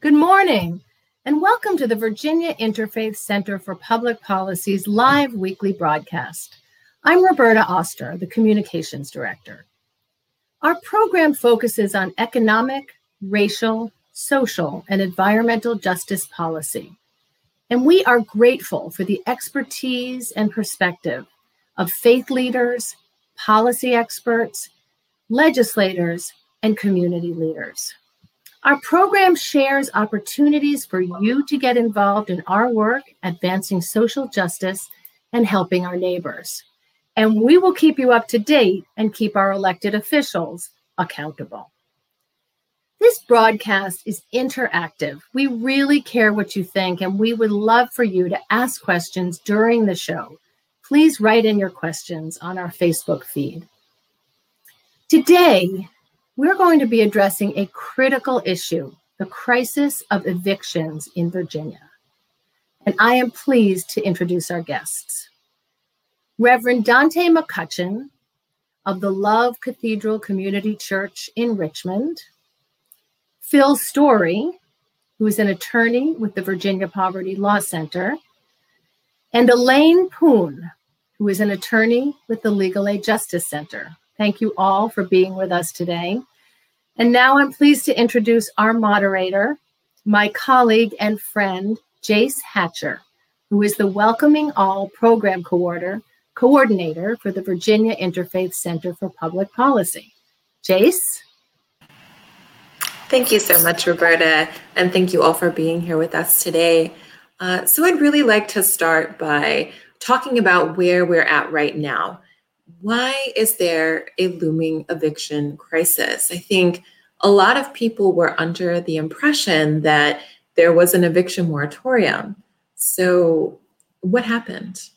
Good morning, and welcome to the Virginia Interfaith Center for Public Policy's live weekly broadcast. I'm Roberta Oster, the Communications Director. Our program focuses on economic, racial, social, and environmental justice policy. And we are grateful for the expertise and perspective of faith leaders, policy experts, legislators, and community leaders. Our program shares opportunities for you to get involved in our work advancing social justice and helping our neighbors. And we will keep you up to date and keep our elected officials accountable. This broadcast is interactive. We really care what you think, and we would love for you to ask questions during the show. Please write in your questions on our Facebook feed. Today, we're going to be addressing a critical issue the crisis of evictions in Virginia. And I am pleased to introduce our guests. Reverend Dante McCutcheon of the Love Cathedral Community Church in Richmond, Phil Story, who is an attorney with the Virginia Poverty Law Center, and Elaine Poon, who is an attorney with the Legal Aid Justice Center. Thank you all for being with us today. And now I'm pleased to introduce our moderator, my colleague and friend, Jace Hatcher, who is the Welcoming All Program Coordinator, coordinator for the Virginia Interfaith Center for Public Policy. Jace? Thank you so much, Roberta, and thank you all for being here with us today. Uh, so, I'd really like to start by talking about where we're at right now why is there a looming eviction crisis? I think a lot of people were under the impression that there was an eviction moratorium. So, what happened?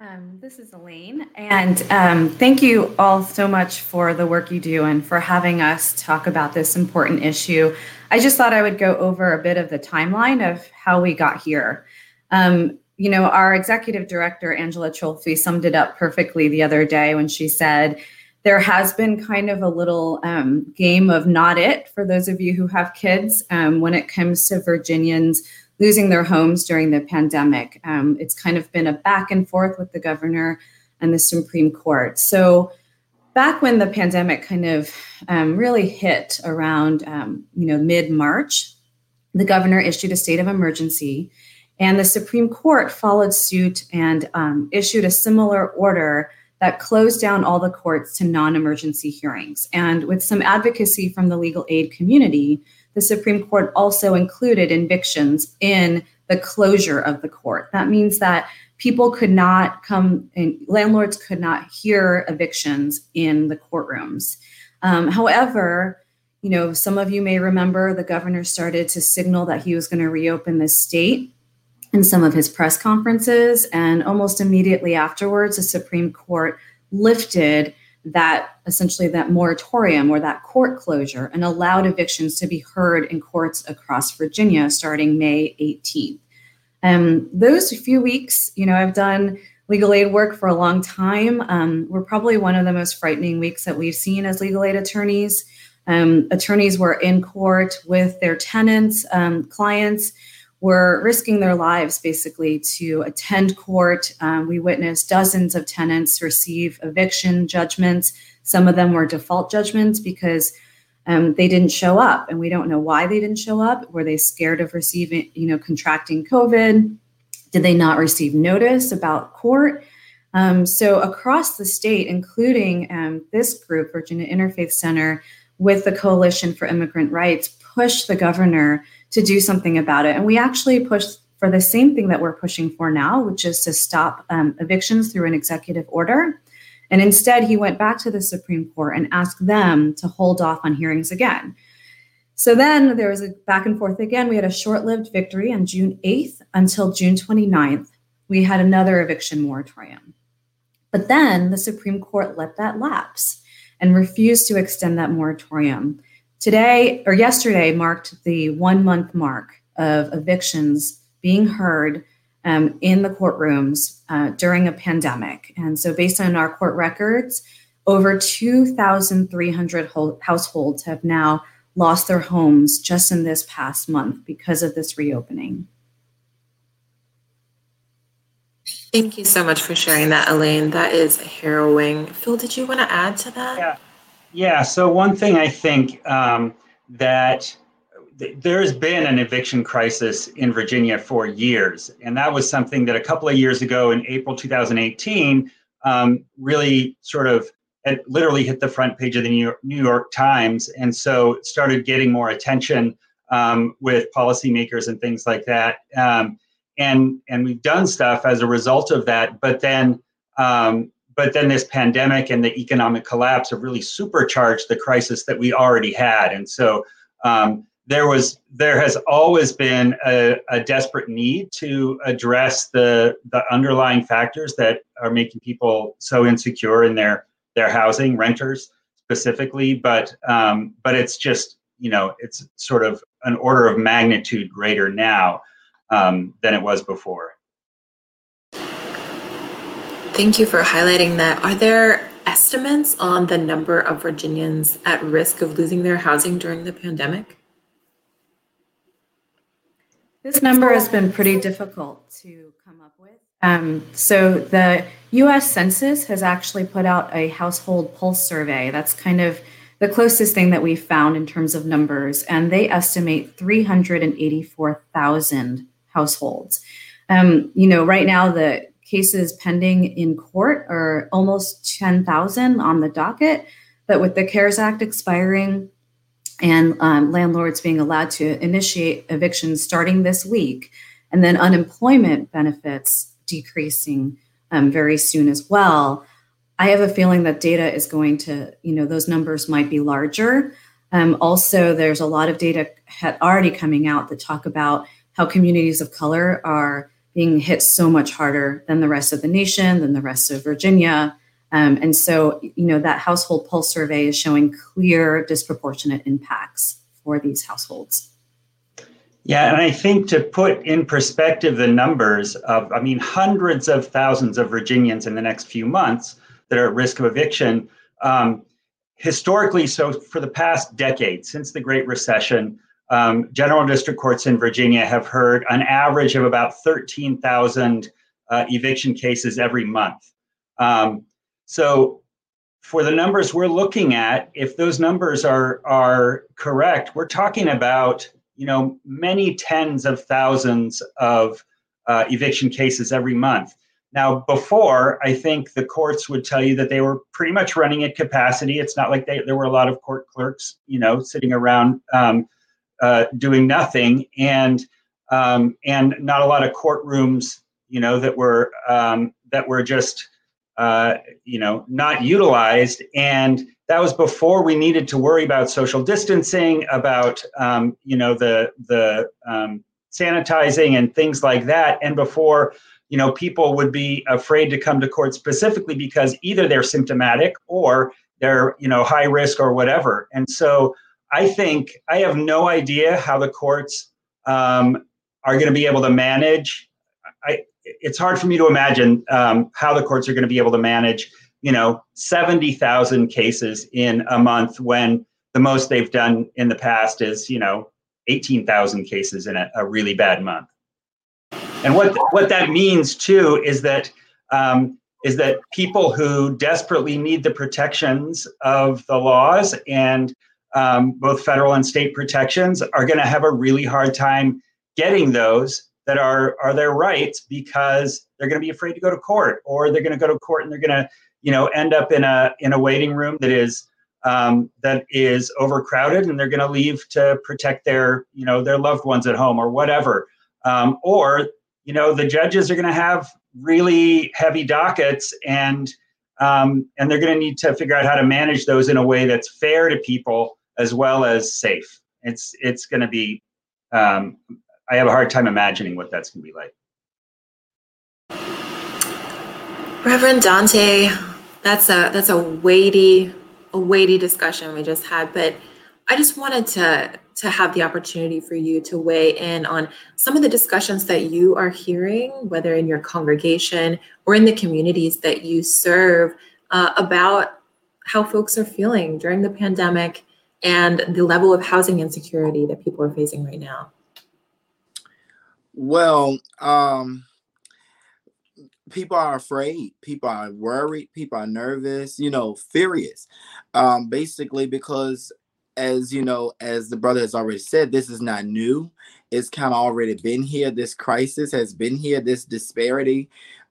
Um, this is Elaine, and um, thank you all so much for the work you do and for having us talk about this important issue. I just thought I would go over a bit of the timeline of how we got here. Um, you know, our executive director, Angela Ciolfi, summed it up perfectly the other day when she said, there has been kind of a little um, game of not it for those of you who have kids um, when it comes to Virginians losing their homes during the pandemic. Um, it's kind of been a back and forth with the governor and the Supreme Court. So, back when the pandemic kind of um, really hit around, um, you know, mid March, the governor issued a state of emergency and the Supreme Court followed suit and um, issued a similar order that closed down all the courts to non emergency hearings. And with some advocacy from the legal aid community, the Supreme Court also included evictions in the closure of the court. That means that people could not come and landlords could not hear evictions in the courtrooms. Um, however, you know, some of you may remember the governor started to signal that he was going to reopen the state in some of his press conferences. And almost immediately afterwards, the Supreme Court lifted that essentially that moratorium or that court closure and allowed evictions to be heard in courts across Virginia starting May 18th. Um, those few weeks, you know, I've done legal aid work for a long time. Um, we're probably one of the most frightening weeks that we've seen as legal aid attorneys. Um, attorneys were in court with their tenants, um, clients, were risking their lives basically to attend court. Um, we witnessed dozens of tenants receive eviction judgments. Some of them were default judgments because um, they didn't show up, and we don't know why they didn't show up. Were they scared of receiving, you know, contracting COVID? Did they not receive notice about court? Um, so across the state, including um, this group, Virginia Interfaith Center, with the Coalition for Immigrant Rights, pushed the governor to do something about it. And we actually pushed for the same thing that we're pushing for now, which is to stop um, evictions through an executive order. And instead, he went back to the Supreme Court and asked them to hold off on hearings again. So then there was a back and forth again. We had a short lived victory on June 8th until June 29th. We had another eviction moratorium. But then the Supreme Court let that lapse and refused to extend that moratorium. Today or yesterday marked the one month mark of evictions being heard um, in the courtrooms uh, during a pandemic. And so, based on our court records, over 2,300 households have now lost their homes just in this past month because of this reopening. Thank you so much for sharing that, Elaine. That is harrowing. Phil, did you want to add to that? Yeah. Yeah. So one thing I think um, that th- there's been an eviction crisis in Virginia for years, and that was something that a couple of years ago in April 2018 um, really sort of it literally hit the front page of the New York, New York Times, and so it started getting more attention um, with policymakers and things like that. Um, and and we've done stuff as a result of that. But then um, but then this pandemic and the economic collapse have really supercharged the crisis that we already had. And so um, there was there has always been a, a, desperate need to address the the underlying factors that are making people so insecure in their their housing renters specifically but um, but it's just you know it's sort of an order of magnitude greater now um, than it was before thank you for highlighting that are there estimates on the number of virginians at risk of losing their housing during the pandemic this number has been pretty difficult to come up with um, so the US Census has actually put out a household pulse survey. That's kind of the closest thing that we found in terms of numbers, and they estimate 384,000 households. Um, you know, right now the cases pending in court are almost 10,000 on the docket, but with the CARES Act expiring and um, landlords being allowed to initiate evictions starting this week, and then unemployment benefits decreasing um, very soon as well. I have a feeling that data is going to, you know, those numbers might be larger. Um, also, there's a lot of data had already coming out that talk about how communities of color are being hit so much harder than the rest of the nation, than the rest of Virginia. Um, and so, you know, that household pulse survey is showing clear disproportionate impacts for these households. Yeah, and I think to put in perspective the numbers of, I mean, hundreds of thousands of Virginians in the next few months that are at risk of eviction. Um, historically, so for the past decade, since the Great Recession, um, general district courts in Virginia have heard an average of about 13,000 uh, eviction cases every month. Um, so for the numbers we're looking at, if those numbers are are correct, we're talking about you know, many tens of thousands of uh, eviction cases every month. Now, before, I think the courts would tell you that they were pretty much running at capacity. It's not like they, there were a lot of court clerks, you know, sitting around um, uh, doing nothing, and um, and not a lot of courtrooms, you know, that were um, that were just, uh, you know, not utilized. And that was before we needed to worry about social distancing, about um, you know the the um, sanitizing and things like that, and before you know people would be afraid to come to court specifically because either they're symptomatic or they're you know high risk or whatever. And so I think I have no idea how the courts um, are going to be able to manage. I, it's hard for me to imagine um, how the courts are going to be able to manage you know 70,000 cases in a month when the most they've done in the past is you know 18,000 cases in a, a, really bad month. And what what that means too is that um, is that people who desperately need the protections of the laws and um, both federal and state protections are going to have a really hard time getting those that are are their rights because they're going to be afraid to go to court or they're going to go to court and they're going to you know end up in a in a waiting room that is um, that is overcrowded and they're going to leave to protect their you know their loved ones at home or whatever. Um, or you know the judges are going to have really heavy dockets and um, and they're going to need to figure out how to manage those in a way that's fair to people as well as safe. It's it's going to be um, i have a hard time imagining what that's going to be like. Reverend dante that's a that's a weighty a weighty discussion we just had but i just wanted to to have the opportunity for you to weigh in on some of the discussions that you are hearing whether in your congregation or in the communities that you serve uh, about how folks are feeling during the pandemic and the level of housing insecurity that people are facing right now? Well, um, people are afraid, people are worried, people are nervous, you know, furious. Um, basically, because as you know, as the brother has already said, this is not new. It's kind of already been here. This crisis has been here. This disparity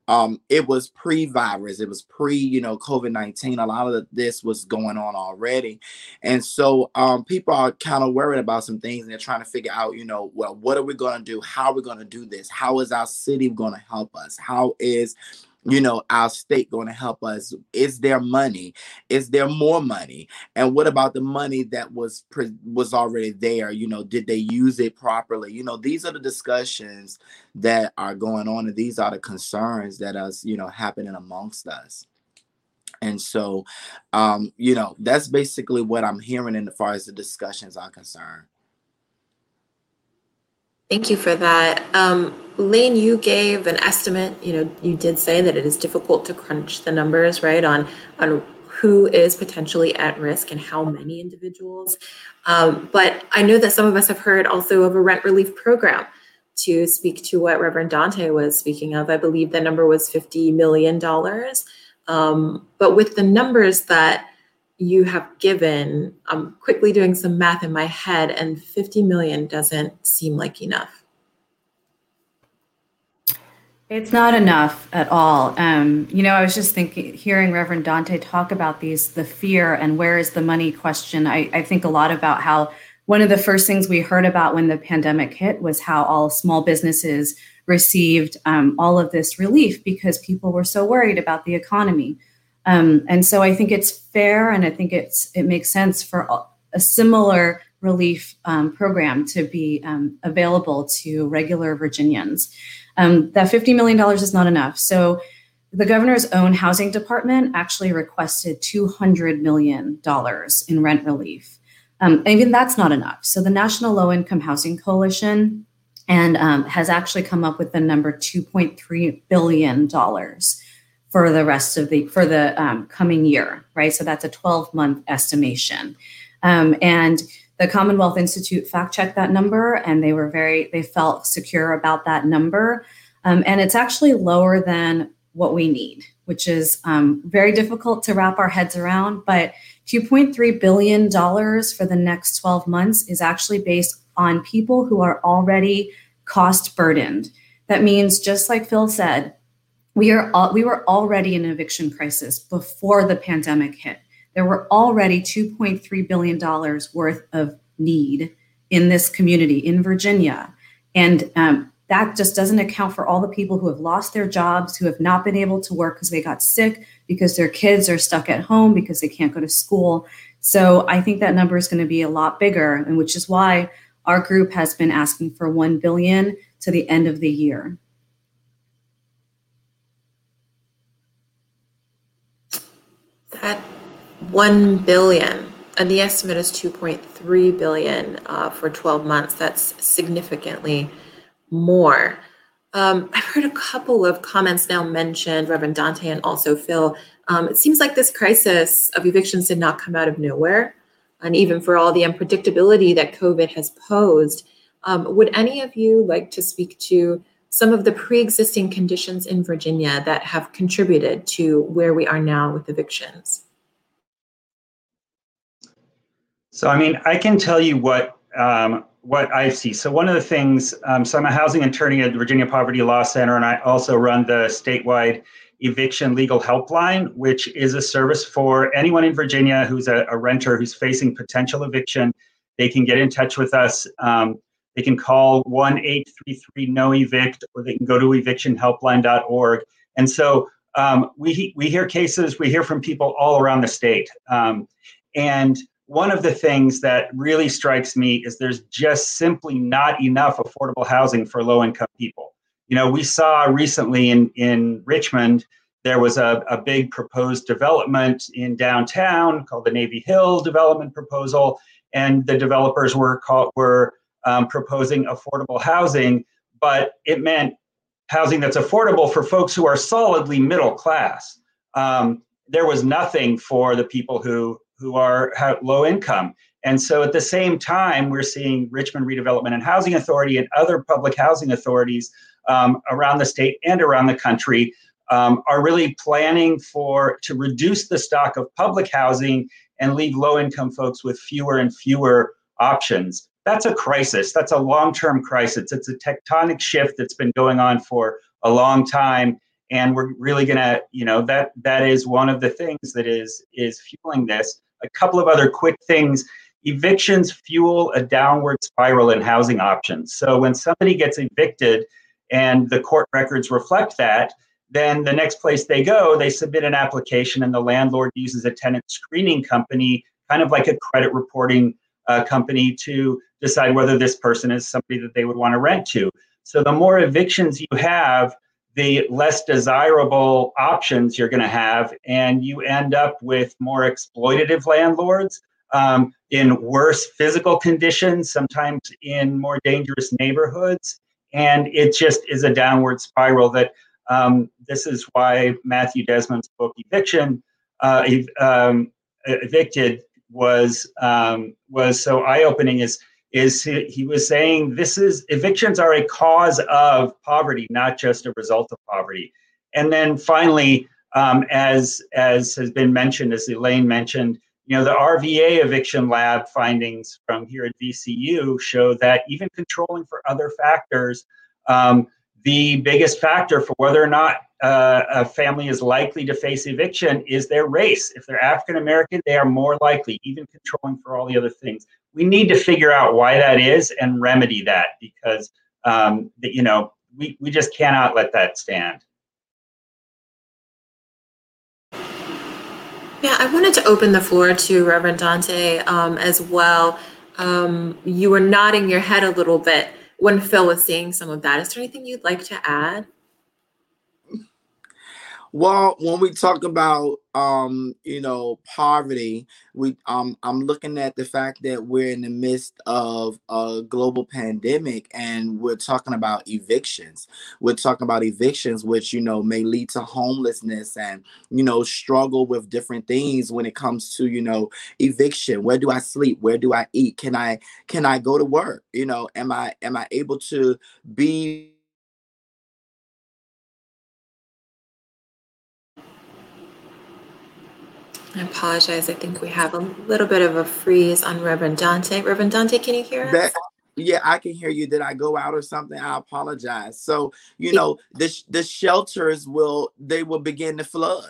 um it was pre-virus it was pre you know covid-19 a lot of this was going on already. And so um people are kind of worried about some things and they're trying to figure out you know well what are we to do? How are we to do this? How is our city to help us? How is you know our state going to help us. Is there money? Is there more money? And what about the money that was pre- was already there? You know did they use it properly? You know these are the discussions that are going on and these are the concerns that us you know happening amongst us. And so um you know that's basically what i'm hearing in as far as the discussions are concerned Thank you for that. Um, Lane, you gave an estimate. You know, you did say that it is difficult to crunch the numbers, right, on on who is potentially at risk and how many individuals. Um, but I know that some of us have heard also of a rent relief program. To speak to what Reverend Dante was speaking of, I believe the number was fifty million dollars. Um, but with the numbers that you have given, I'm quickly doing some math in my head, and 50 million doesn't seem like enough. It's not enough at all. Um, you know, I was just thinking, hearing Reverend Dante talk about these, the fear and where is the money question. I, I think a lot about how one of the first things we heard about when the pandemic hit was how all small businesses received um, all of this relief because people were so worried about the economy. Um, and so I think it's fair, and I think it's it makes sense for a similar relief um, program to be um, available to regular Virginians. Um, that $50 million is not enough. So the governor's own housing department actually requested $200 million in rent relief. Um, even that's not enough. So the National Low Income Housing Coalition and um, has actually come up with the number $2.3 billion for the rest of the for the um, coming year, right? So that's a 12 month estimation, um, and the Commonwealth Institute fact checked that number, and they were very they felt secure about that number, um, and it's actually lower than what we need, which is um, very difficult to wrap our heads around. But 2.3 billion dollars for the next 12 months is actually based on people who are already cost burdened. That means, just like Phil said, we are we were already in an eviction crisis before the pandemic hit. There were already 2.3 billion dollars worth of need in this community in Virginia, and um, that just doesn't account for all the people who have lost their jobs, who have not been able to work because they got sick, because their kids are stuck at home because they can't go to school. So I think that number is going to be a lot bigger, and which is why our group has been asking for 1 billion to the end of the year. At 1 billion, and the estimate is 2.3 billion uh, for 12 months. That's significantly more. Um, I've heard a couple of comments now mentioned, Reverend Dante and also Phil. Um, it seems like this crisis of evictions did not come out of nowhere. And even for all the unpredictability that COVID has posed, um, would any of you like to speak to some of the pre-existing conditions in Virginia that have contributed to where we are now with evictions? So, I mean, I can tell you what um, what I see. So, one of the things, um, so I'm a housing attorney at the Virginia Poverty Law Center, and I also run the statewide eviction legal helpline, which is a service for anyone in Virginia who's a, a renter who's facing potential eviction. They can get in touch with us. Um, they can call 1 833 no evict or they can go to evictionhelpline.org. And so um, we, we hear cases, we hear from people all around the state. Um, and one of the things that really strikes me is there's just simply not enough affordable housing for low income people. You know, we saw recently in, in Richmond, there was a, a big proposed development in downtown called the Navy Hill Development Proposal, and the developers were called, were um, proposing affordable housing, but it meant housing that's affordable for folks who are solidly middle class. Um, there was nothing for the people who who are low income. And so at the same time, we're seeing Richmond Redevelopment and Housing Authority and other public housing authorities um, around the state and around the country um, are really planning for to reduce the stock of public housing and leave low income folks with fewer and fewer options. That's a crisis. That's a long term crisis. It's a tectonic shift that's been going on for a long time. And we're really gonna, you know, that that is one of the things that is is fueling this. A couple of other quick things evictions fuel a downward spiral in housing options. So when somebody gets evicted and the court records reflect that, then the next place they go, they submit an application and the landlord uses a tenant screening company, kind of like a credit reporting uh, company, to decide whether this person is somebody that they would want to rent to. So the more evictions you have, the less desirable options you're going to have, and you end up with more exploitative landlords um, in worse physical conditions, sometimes in more dangerous neighborhoods. And it just is a downward spiral that um, this is why Matthew Desmond's book Eviction, uh, um, Evicted, was um, was so eye-opening is is he, he, was saying this is evictions are a cause of poverty, not just a result of poverty. And then finally, um, as as has been mentioned, as Elaine mentioned, you know, the RVA eviction lab findings from here at VCU show that even controlling for other factors, um, the biggest factor for whether or not uh, a family is likely to face eviction is their race. If they're African American, they are more likely, even controlling for all the other things. We need to figure out why that is and remedy that because, um, you know, we, we just cannot let that stand. Yeah, I wanted to open the floor to Reverend Dante um, as well. Um, you were nodding your head a little bit when Phil was saying some of that. Is there anything you'd like to add? Well, when we talk about um, you know, poverty, we um I'm looking at the fact that we're in the midst of a global pandemic and we're talking about evictions. We're talking about evictions which, you know, may lead to homelessness and, you know, struggle with different things when it comes to, you know, eviction. Where do I sleep? Where do I eat? Can I can I go to work? You know, am I am I able to be I apologize. I think we have a little bit of a freeze on Reverend Dante. Reverend Dante, can you hear us? That, yeah, I can hear you. Did I go out or something? I apologize. So, you know, the the shelters will they will begin to flood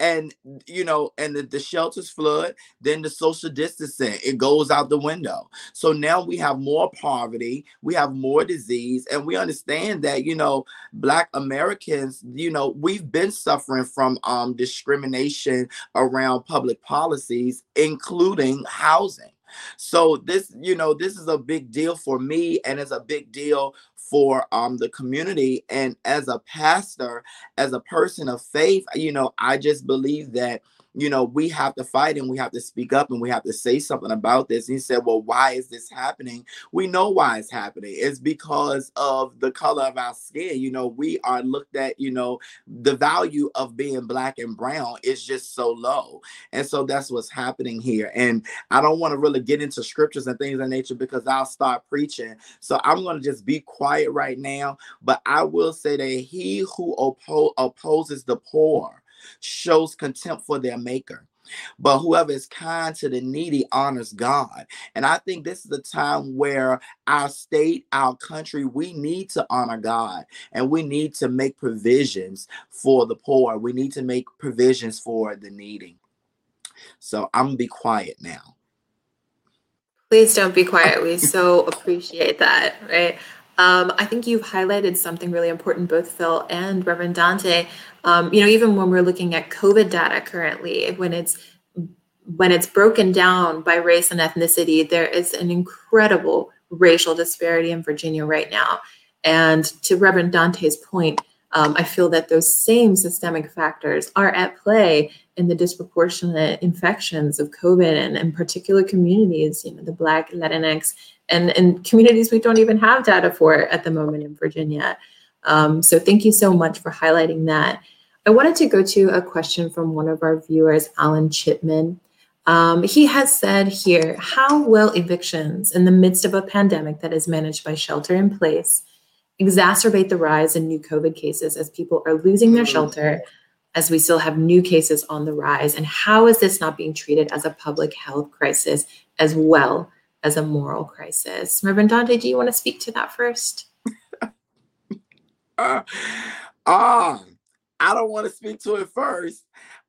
and you know and the, the shelters flood then the social distancing it goes out the window. So now we have more poverty we have more disease and we understand that you know black americans you know we've been suffering from um discrimination around public policies including housing so this you know this is a big deal for me and it's a big deal for um the community and as a pastor as a person of faith you know i just believe that you know, we have to fight and we have to speak up and we have to say something about this. And he said, Well, why is this happening? We know why it's happening. It's because of the color of our skin. You know, we are looked at, you know, the value of being black and brown is just so low. And so that's what's happening here. And I don't want to really get into scriptures and things of nature because I'll start preaching. So I'm going to just be quiet right now. But I will say that he who oppo- opposes the poor, shows contempt for their maker. But whoever is kind to the needy honors God. And I think this is the time where our state, our country, we need to honor God and we need to make provisions for the poor. We need to make provisions for the needy. So I'm going to be quiet now. Please don't be quiet. We so appreciate that, right? Um, I think you've highlighted something really important, both Phil and Reverend Dante. Um, you know, even when we're looking at COVID data currently, when it's when it's broken down by race and ethnicity, there is an incredible racial disparity in Virginia right now. And to Reverend Dante's point, um, I feel that those same systemic factors are at play in the disproportionate infections of COVID and in particular communities, you know, the Black, Latinx, and, and communities we don't even have data for at the moment in Virginia. Um, so thank you so much for highlighting that. I wanted to go to a question from one of our viewers, Alan Chipman. Um, he has said here, how will evictions in the midst of a pandemic that is managed by shelter in place exacerbate the rise in new COVID cases as people are losing their shelter, as we still have new cases on the rise? And how is this not being treated as a public health crisis as well as a moral crisis? Reverend Dante, do you want to speak to that first? uh, um, I don't want to speak to it first.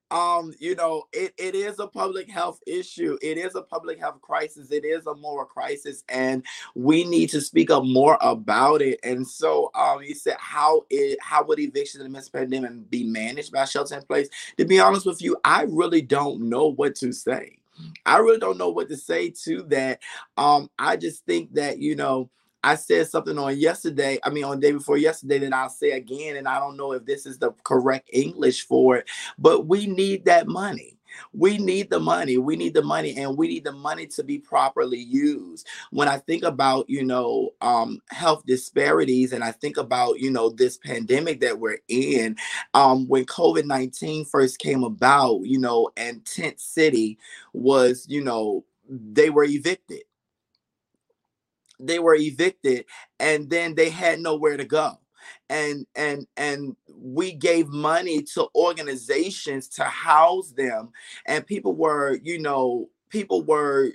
Um you know it, it is a public health issue. It is a public health crisis. It is a moral crisis and we need to speak up more about it. And so um you said how it how would eviction in this pandemic be managed by shelter in place? To be honest with you i really don't know what to say i really don't know what to say to that um i just think that you know I said something on yesterday, I mean, on day before yesterday, that I'll say again, and I don't know if this is the correct English for it, but we need that money. We need the money. We need the money, and we need the money to be properly used. When I think about, you know, um, health disparities, and I think about, you know, this pandemic that we're in, um, when COVID 19 first came about, you know, and Tent City was, you know, they were evicted they were evicted and then they had nowhere to go and and and we gave money to organizations to house them and people were you know people were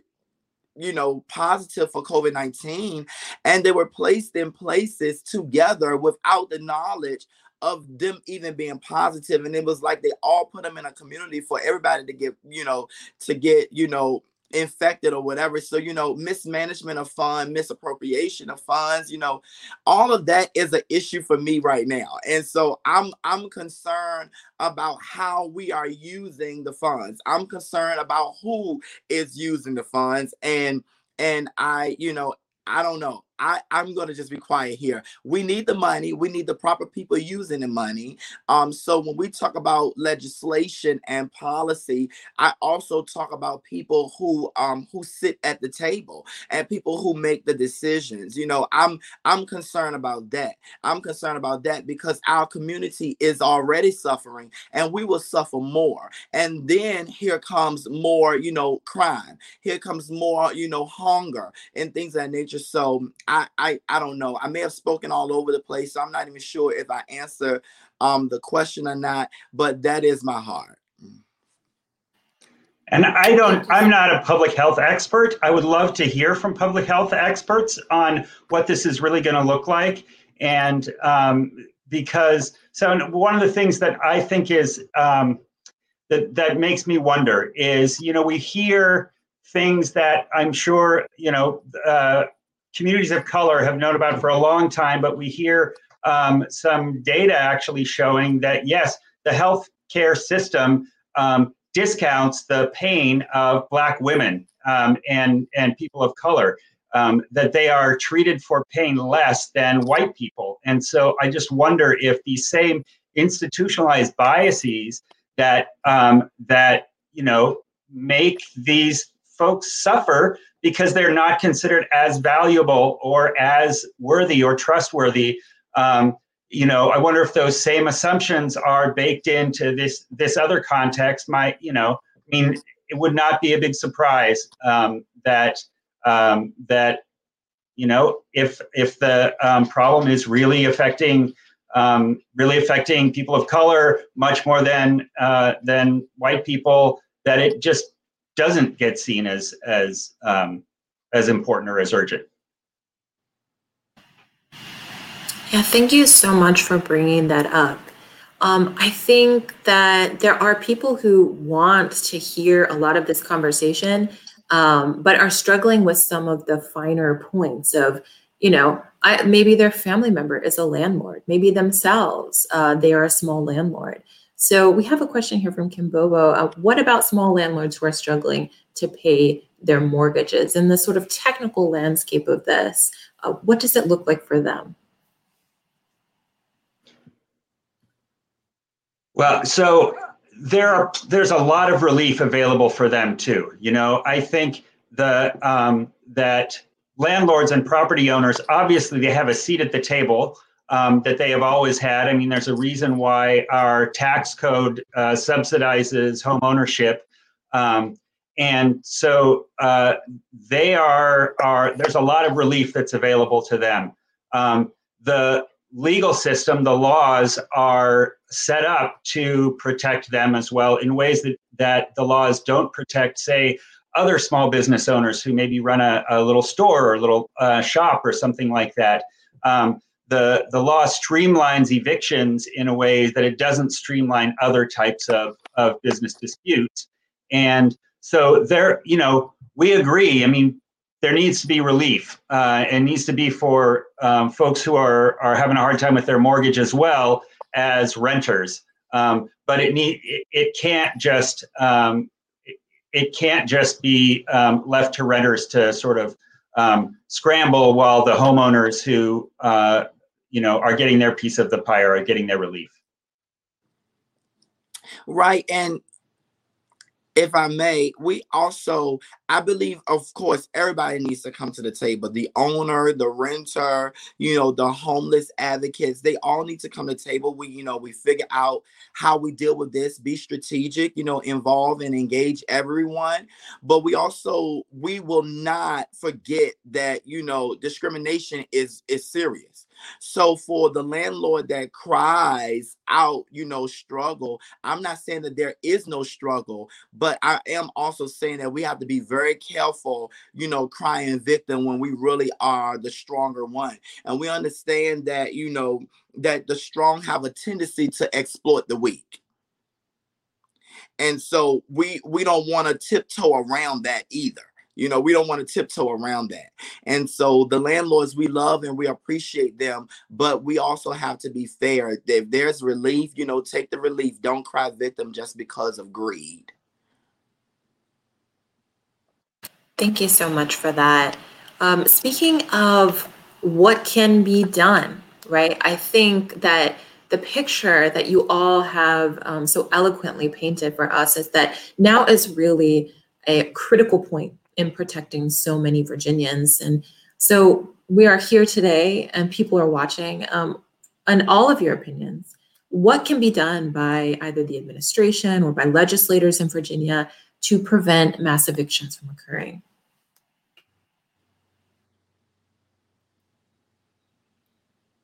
you know positive for covid-19 and they were placed in places together without the knowledge of them even being positive and it was like they all put them in a community for everybody to get you know to get you know infected or whatever. So, you know, mismanagement of funds, misappropriation of funds, you know, all of that is an issue for me right now. And so I'm I'm concerned about how we are using the funds. I'm concerned about who is using the funds and and I, you know, I don't know. I, I'm going to just be quiet here. We need the money. We need the proper people using the money. Um, so when we talk about legislation and policy, I also talk about people who um who sit at the table and people who make the decisions. You know, I'm I'm concerned about that. I'm concerned about that because our community is already suffering and we will suffer more. And then here comes more, you know, crime. Here comes more, you know, hunger and things of that nature. So I, I I don't know. I may have spoken all over the place, so I'm not even sure if I answer um the question or not. But that is my heart. And I don't, I'm not a public health expert. I would love to hear from public health experts on what this is really going to look like. And um, because, so one of the things that I think is, um, that, that makes me wonder is, you know, we hear things that I'm sure, you know, uh, communities of color have known about for a long time, but we hear um, some data actually showing that yes, the healthcare system um, discounts the pain of Black women um, and and people of color. Um, that they are treated for pain less than white people, and so I just wonder if these same institutionalized biases that um, that you know make these folks suffer because they're not considered as valuable or as worthy or trustworthy. Um, you know, I wonder if those same assumptions are baked into this this other context. My, you know, I mean, it would not be a big surprise um, that um, that you know if if the um, problem is really affecting um, really affecting people of color much more than uh, than white people, that it just doesn't get seen as as um, as important or as urgent. Yeah, thank you so much for bringing that up. Um, I think that there are people who want to hear a lot of this conversation, um, but are struggling with some of the finer points of, you know, I, maybe their family member is a landlord, maybe themselves, uh, they are a small landlord. So we have a question here from Kim Bobo. Uh, what about small landlords who are struggling to pay their mortgages and the sort of technical landscape of this? Uh, what does it look like for them? Well, so there are there's a lot of relief available for them too. You know, I think the um, that landlords and property owners obviously they have a seat at the table um, that they have always had. I mean, there's a reason why our tax code uh, subsidizes home ownership. Um, and so uh, they are, are, there's a lot of relief that's available to them. Um, the legal system, the laws are set up to protect them as well in ways that, that the laws don't protect, say, other small business owners who maybe run a, a little store or a little uh, shop or something like that. Um, the, the law streamlines evictions in a way that it doesn't streamline other types of, of business disputes. And so there, you know, we agree. I mean, there needs to be relief. Uh, it needs to be for um, folks who are are having a hard time with their mortgage as well as renters. Um, but it need it, it can't just um, it, it, can't just be um, left to renters to sort of um, scramble while the homeowners who uh, you know are getting their piece of the pie are getting their relief. Right, and if I may, we also, I believe, of course, everybody needs to come to the table. The owner, the renter, you know, the homeless advocates, they all need to come to the table. We, you know, we figure out how we deal with this, be strategic, you know, involve and engage everyone. But we also, we will not forget that, you know, discrimination is is serious so for the landlord that cries out, you know, struggle, I'm not saying that there is no struggle, but I am also saying that we have to be very careful, you know, crying victim when we really are the stronger one. And we understand that, you know, that the strong have a tendency to exploit the weak and so we we don't want to tiptoe around that either you know, we don't want to tiptoe around that. And so the landlords we love and we appreciate them, but we also have to be fair. If there's relief, you know, take the relief. Don't cry victim just because of greed. Thank you so much for that. Um, speaking of what can be done, right? I think that the picture that you all have um, so eloquently painted for us is that now is really a critical point in protecting so many Virginians. And so we are here today and people are watching. Um, and all of your opinions, what can be done by either the administration or by legislators in Virginia to prevent mass evictions from occurring?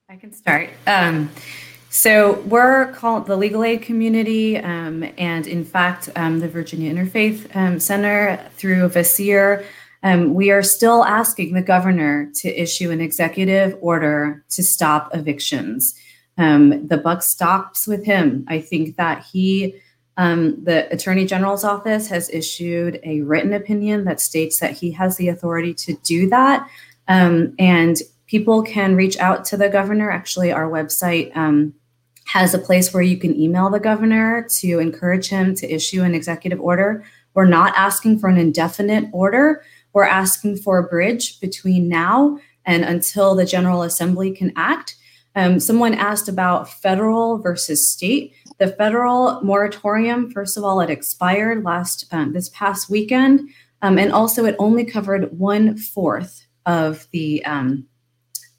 I can start. Um, so we're called the legal aid community, um, and in fact, um, the Virginia Interfaith um, Center through VACIR, um, we are still asking the governor to issue an executive order to stop evictions. Um, the buck stops with him. I think that he, um, the Attorney General's office, has issued a written opinion that states that he has the authority to do that, and people can reach out to the governor. Actually, our website um, has a place where you can email the governor to encourage him to issue an executive order. We're not asking for an indefinite order. We're asking for a bridge between now and until the General Assembly can act. Um, someone asked about federal versus state. The federal moratorium, first of all, it expired last um, this past weekend, um, and also it only covered one fourth of the um,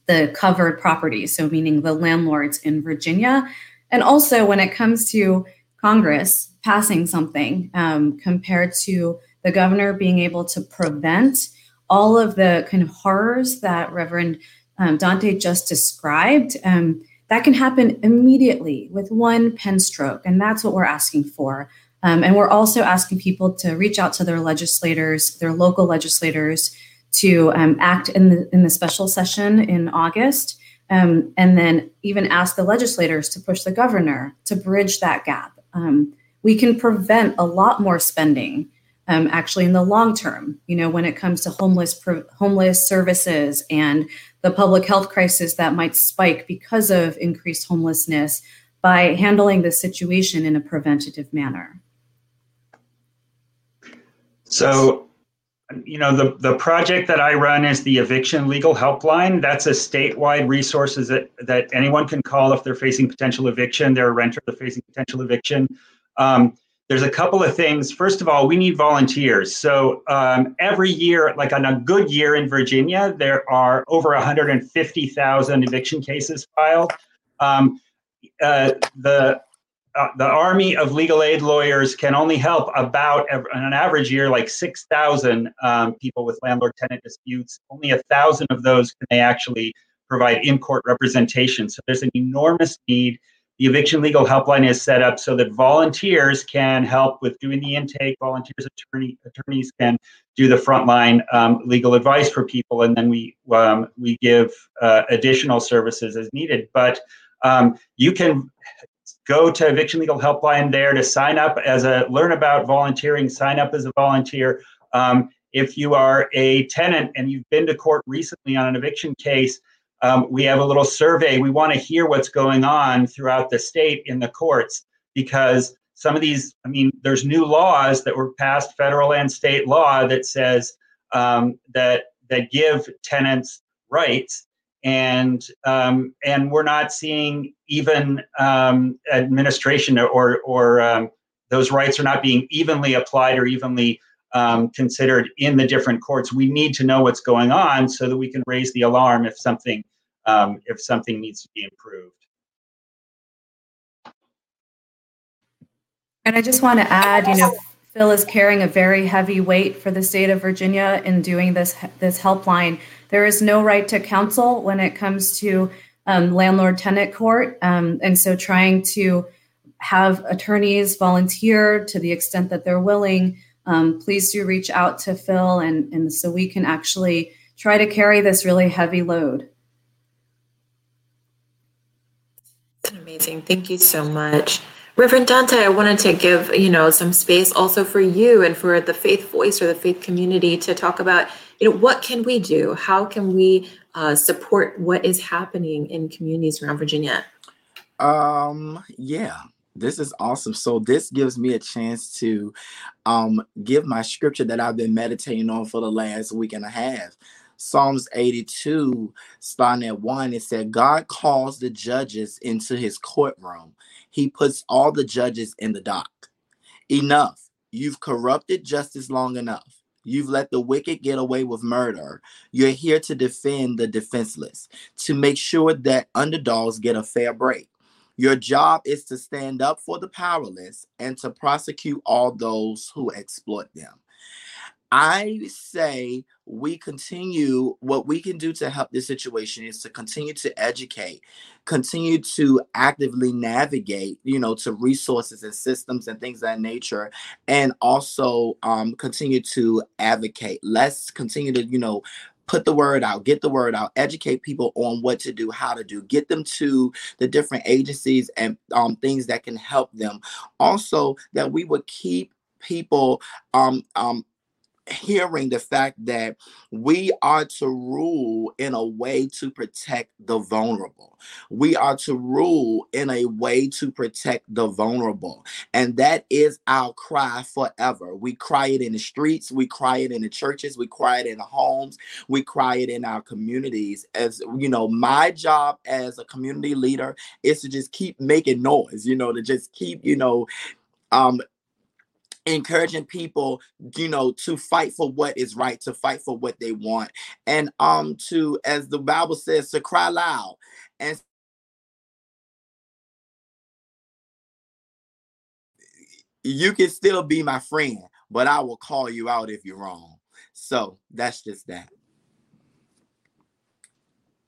the covered properties, so meaning the landlords in Virginia. And also, when it comes to Congress passing something um, compared to the governor being able to prevent all of the kind of horrors that Reverend um, Dante just described, um, that can happen immediately with one pen stroke. And that's what we're asking for. Um, and we're also asking people to reach out to their legislators, their local legislators, to um, act in the in the special session in August, um, and then even ask the legislators to push the governor to bridge that gap. Um, we can prevent a lot more spending, um, actually, in the long term. You know, when it comes to homeless pro- homeless services and the public health crisis that might spike because of increased homelessness, by handling the situation in a preventative manner. So you know the the project that I run is the eviction legal helpline. That's a statewide resources that that anyone can call if they're facing potential eviction. They're a renter, they're facing potential eviction. Um, there's a couple of things. First of all, we need volunteers. So um, every year, like on a good year in Virginia, there are over 150,000 eviction cases filed. Um, uh, the uh, the army of legal aid lawyers can only help about on an average year like 6,000 um, people with landlord tenant disputes. Only a thousand of those can they actually provide in court representation. So there's an enormous need. The eviction legal helpline is set up so that volunteers can help with doing the intake. Volunteers, attorney, attorneys can do the frontline um, legal advice for people, and then we um, we give uh, additional services as needed. But um, you can go to Eviction Legal Helpline there to sign up as a learn about volunteering. Sign up as a volunteer. Um, if you are a tenant and you've been to court recently on an eviction case, um, we have a little survey. We want to hear what's going on throughout the state in the courts because some of these, I mean, there's new laws that were passed, federal and state law that says um, that that give tenants rights, and um, and we're not seeing even um, administration or or um, those rights are not being evenly applied or evenly um, considered in the different courts. We need to know what's going on so that we can raise the alarm if something um, if something needs to be improved. And I just want to add, you know, Phil is carrying a very heavy weight for the state of Virginia in doing this this helpline. There is no right to counsel when it comes to um, landlord tenant court, um, and so trying to have attorneys volunteer to the extent that they're willing um, please do reach out to Phil and, and so we can actually try to carry this really heavy load. Amazing. Thank you so much. Reverend Dante, I wanted to give, you know, some space also for you and for the faith voice or the faith community to talk about, you know, what can we do? How can we uh, support what is happening in communities around Virginia? Um, yeah, this is awesome. So this gives me a chance to um, give my scripture that I've been meditating on for the last week and a half. Psalms 82, starting at one, it said, God calls the judges into his courtroom. He puts all the judges in the dock. Enough. You've corrupted justice long enough. You've let the wicked get away with murder. You're here to defend the defenseless, to make sure that underdogs get a fair break. Your job is to stand up for the powerless and to prosecute all those who exploit them. I say we continue what we can do to help this situation is to continue to educate, continue to actively navigate, you know, to resources and systems and things of that nature, and also um, continue to advocate. Let's continue to, you know, put the word out, get the word out, educate people on what to do, how to do, get them to the different agencies and um, things that can help them. Also, that we would keep people um, um, hearing the fact that we are to rule in a way to protect the vulnerable. We are to rule in a way to protect the vulnerable. And that is our cry forever. We cry it in the streets, we cry it in the churches, we cry it in the homes, we cry it in our communities. As you know, my job as a community leader is to just keep making noise, you know, to just keep, you know, um encouraging people you know to fight for what is right to fight for what they want and um to as the bible says to cry loud and you can still be my friend but i will call you out if you're wrong so that's just that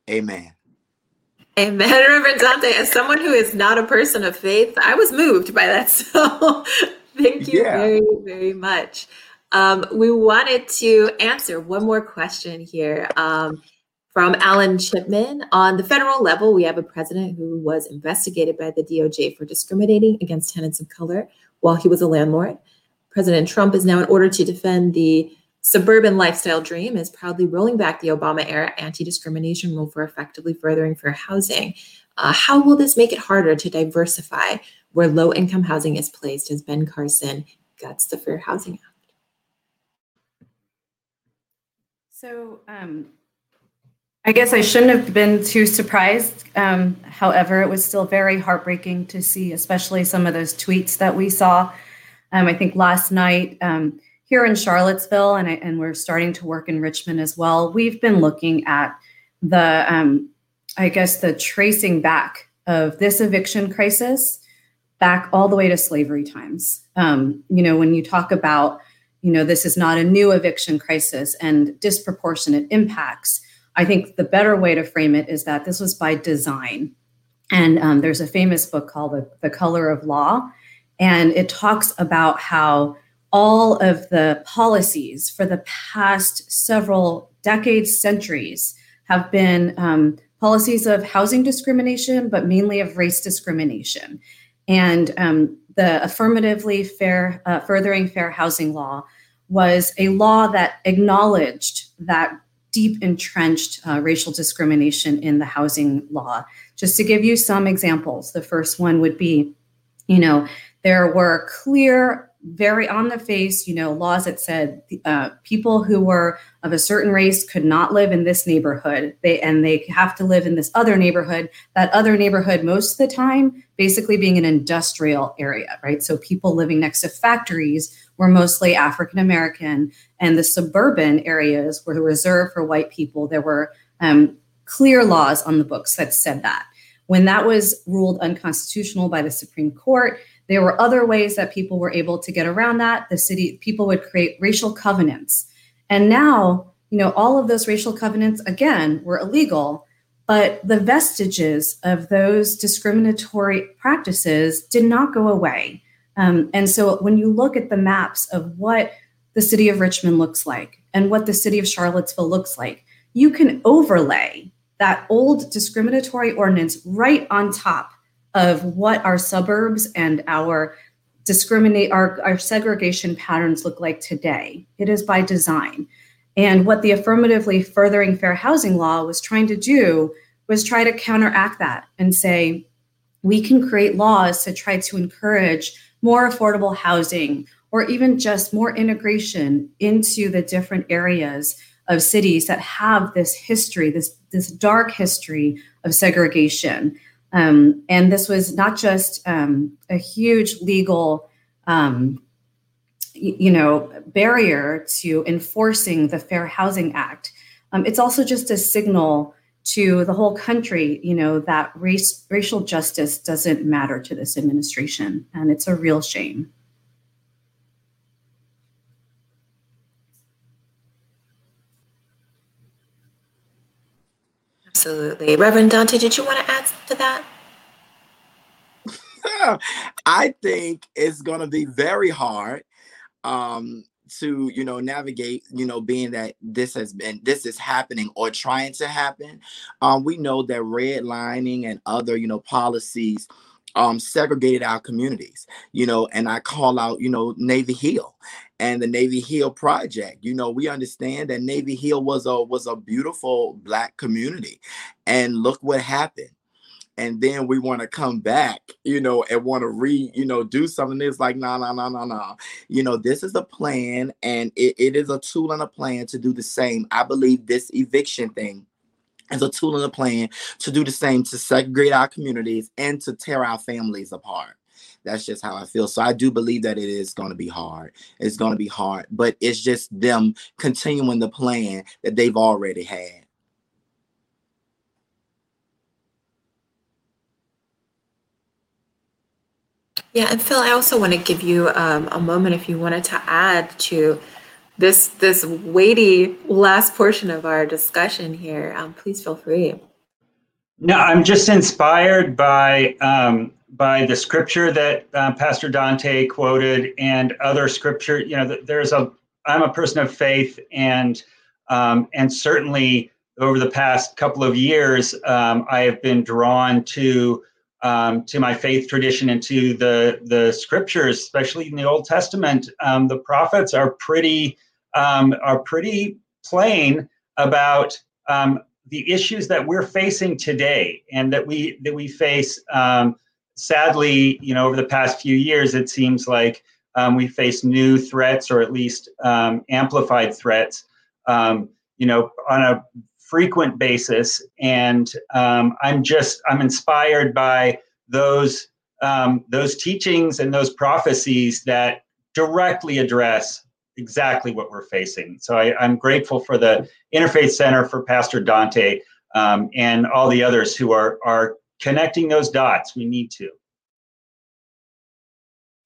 amen Amen, Reverend Dante. As someone who is not a person of faith, I was moved by that. So Thank you yeah. very, very much. Um, we wanted to answer one more question here um, from Alan Chipman. On the federal level, we have a president who was investigated by the DOJ for discriminating against tenants of color while he was a landlord. President Trump is now, in order to defend the suburban lifestyle dream, is proudly rolling back the Obama era anti discrimination rule for effectively furthering fair housing. Uh, how will this make it harder to diversify where low income housing is placed as Ben Carson guts the Fair Housing Act? So, um, I guess I shouldn't have been too surprised. Um, however, it was still very heartbreaking to see, especially some of those tweets that we saw. Um, I think last night um, here in Charlottesville, and, I, and we're starting to work in Richmond as well, we've been looking at the, um, I guess, the tracing back of this eviction crisis back all the way to slavery times. Um, you know, when you talk about, you know, this is not a new eviction crisis and disproportionate impacts, I think the better way to frame it is that this was by design. And um, there's a famous book called the, the Color of Law, and it talks about how all of the policies for the past several decades, centuries, have been um, policies of housing discrimination, but mainly of race discrimination. And um, the affirmatively fair, uh, furthering fair housing law was a law that acknowledged that deep entrenched uh, racial discrimination in the housing law. Just to give you some examples, the first one would be, you know, there were clear very on the face, you know, laws that said uh, people who were of a certain race could not live in this neighborhood. They and they have to live in this other neighborhood. That other neighborhood, most of the time, basically being an industrial area, right? So people living next to factories were mostly African American, and the suburban areas were reserved for white people. There were um, clear laws on the books that said that. When that was ruled unconstitutional by the Supreme Court, there were other ways that people were able to get around that. The city people would create racial covenants. And now, you know, all of those racial covenants again were illegal, but the vestiges of those discriminatory practices did not go away. Um, and so when you look at the maps of what the city of Richmond looks like and what the city of Charlottesville looks like, you can overlay that old discriminatory ordinance right on top of what our suburbs and our discriminate our, our segregation patterns look like today. It is by design. And what the affirmatively furthering fair housing law was trying to do was try to counteract that and say, we can create laws to try to encourage more affordable housing or even just more integration into the different areas of cities that have this history, this, this dark history of segregation. Um, and this was not just um, a huge legal, um, y- you know, barrier to enforcing the Fair Housing Act. Um, it's also just a signal to the whole country, you know, that race, racial justice doesn't matter to this administration, and it's a real shame. Absolutely. Reverend Dante, did you want to add to that? I think it's going to be very hard um, to, you know, navigate, you know, being that this has been, this is happening or trying to happen. Um, we know that redlining and other, you know, policies um segregated our communities you know and i call out you know navy hill and the navy hill project you know we understand that navy hill was a was a beautiful black community and look what happened and then we want to come back, you know, and want to re, you know, do something. It's like, no, no, no, no, no. You know, this is a plan and it, it is a tool and a plan to do the same. I believe this eviction thing as a tool and a plan to do the same to segregate our communities and to tear our families apart. That's just how I feel. So I do believe that it is going to be hard. It's going to be hard, but it's just them continuing the plan that they've already had. Yeah, and Phil, I also want to give you um, a moment if you wanted to add to this this weighty last portion of our discussion here, um, please feel free. No, I'm just inspired by um, by the scripture that uh, Pastor Dante quoted and other scripture. You know, there's a I'm a person of faith, and um, and certainly over the past couple of years, um, I have been drawn to um, to my faith tradition and to the the scriptures, especially in the Old Testament. Um, the prophets are pretty um, are pretty plain about um, the issues that we're facing today and that we that we face. Um, sadly, you know, over the past few years, it seems like um, we face new threats or at least um, amplified threats. Um, you know, on a frequent basis, and um, I'm just I'm inspired by those those teachings and those prophecies that directly address exactly what we're facing. So I, am grateful for the Interfaith Center for Pastor Dante um, and all the others who are are connecting those dots. We need to.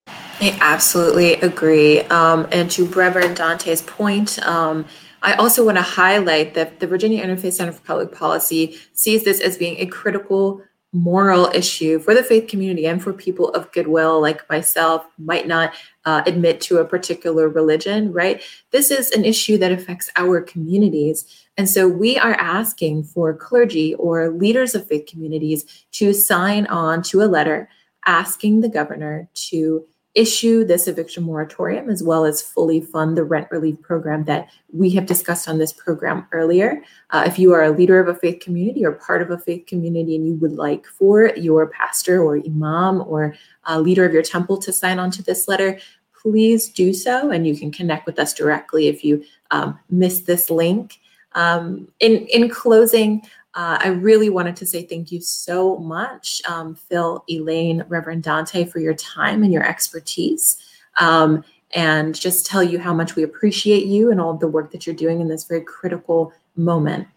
I absolutely agree. Um, and to Reverend Dante's point, um, I also want to highlight that the Virginia Interfaith Center for Public Policy sees this as being a critical moral issue for the faith community and for people of goodwill like myself might not uh, admit to a particular religion right? This is an issue that affects our communities. And so we are asking for clergy or leaders of faith communities to sign on to a letter asking the governor to issue this eviction moratorium as well as fully fund the rent relief program that we have discussed on this program earlier. Uh, if you are a leader of a faith community or part of a faith community and you would like for your pastor or imam or leader of your temple to sign on to this letter, please do so. And you can connect with us directly if you um, missed this link. Um, in, in closing, uh, I really wanted to say thank you so much, um, Phil, Elaine, Reverend Dante, for your time and your expertise. Um, and just tell you how much we appreciate you and all of the work that you're doing in this very critical moment.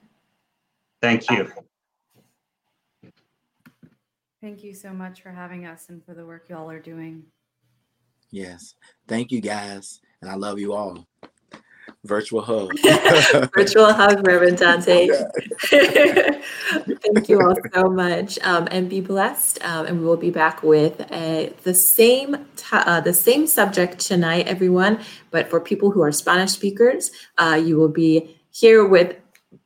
Thank you. Thank you so much for having us and for the work y'all are doing. Yes. Thank you, guys. And I love you all. Virtual hug. Virtual hug, Reverend Dante. Thank you all so much, um, and be blessed. Um, and we will be back with uh, the same t- uh, the same subject tonight, everyone. But for people who are Spanish speakers, uh, you will be here with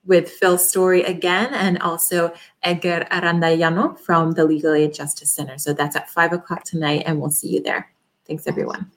with Phil's story again, and also Edgar Arandayano from the Legal Aid Justice Center. So that's at five o'clock tonight, and we'll see you there. Thanks, everyone.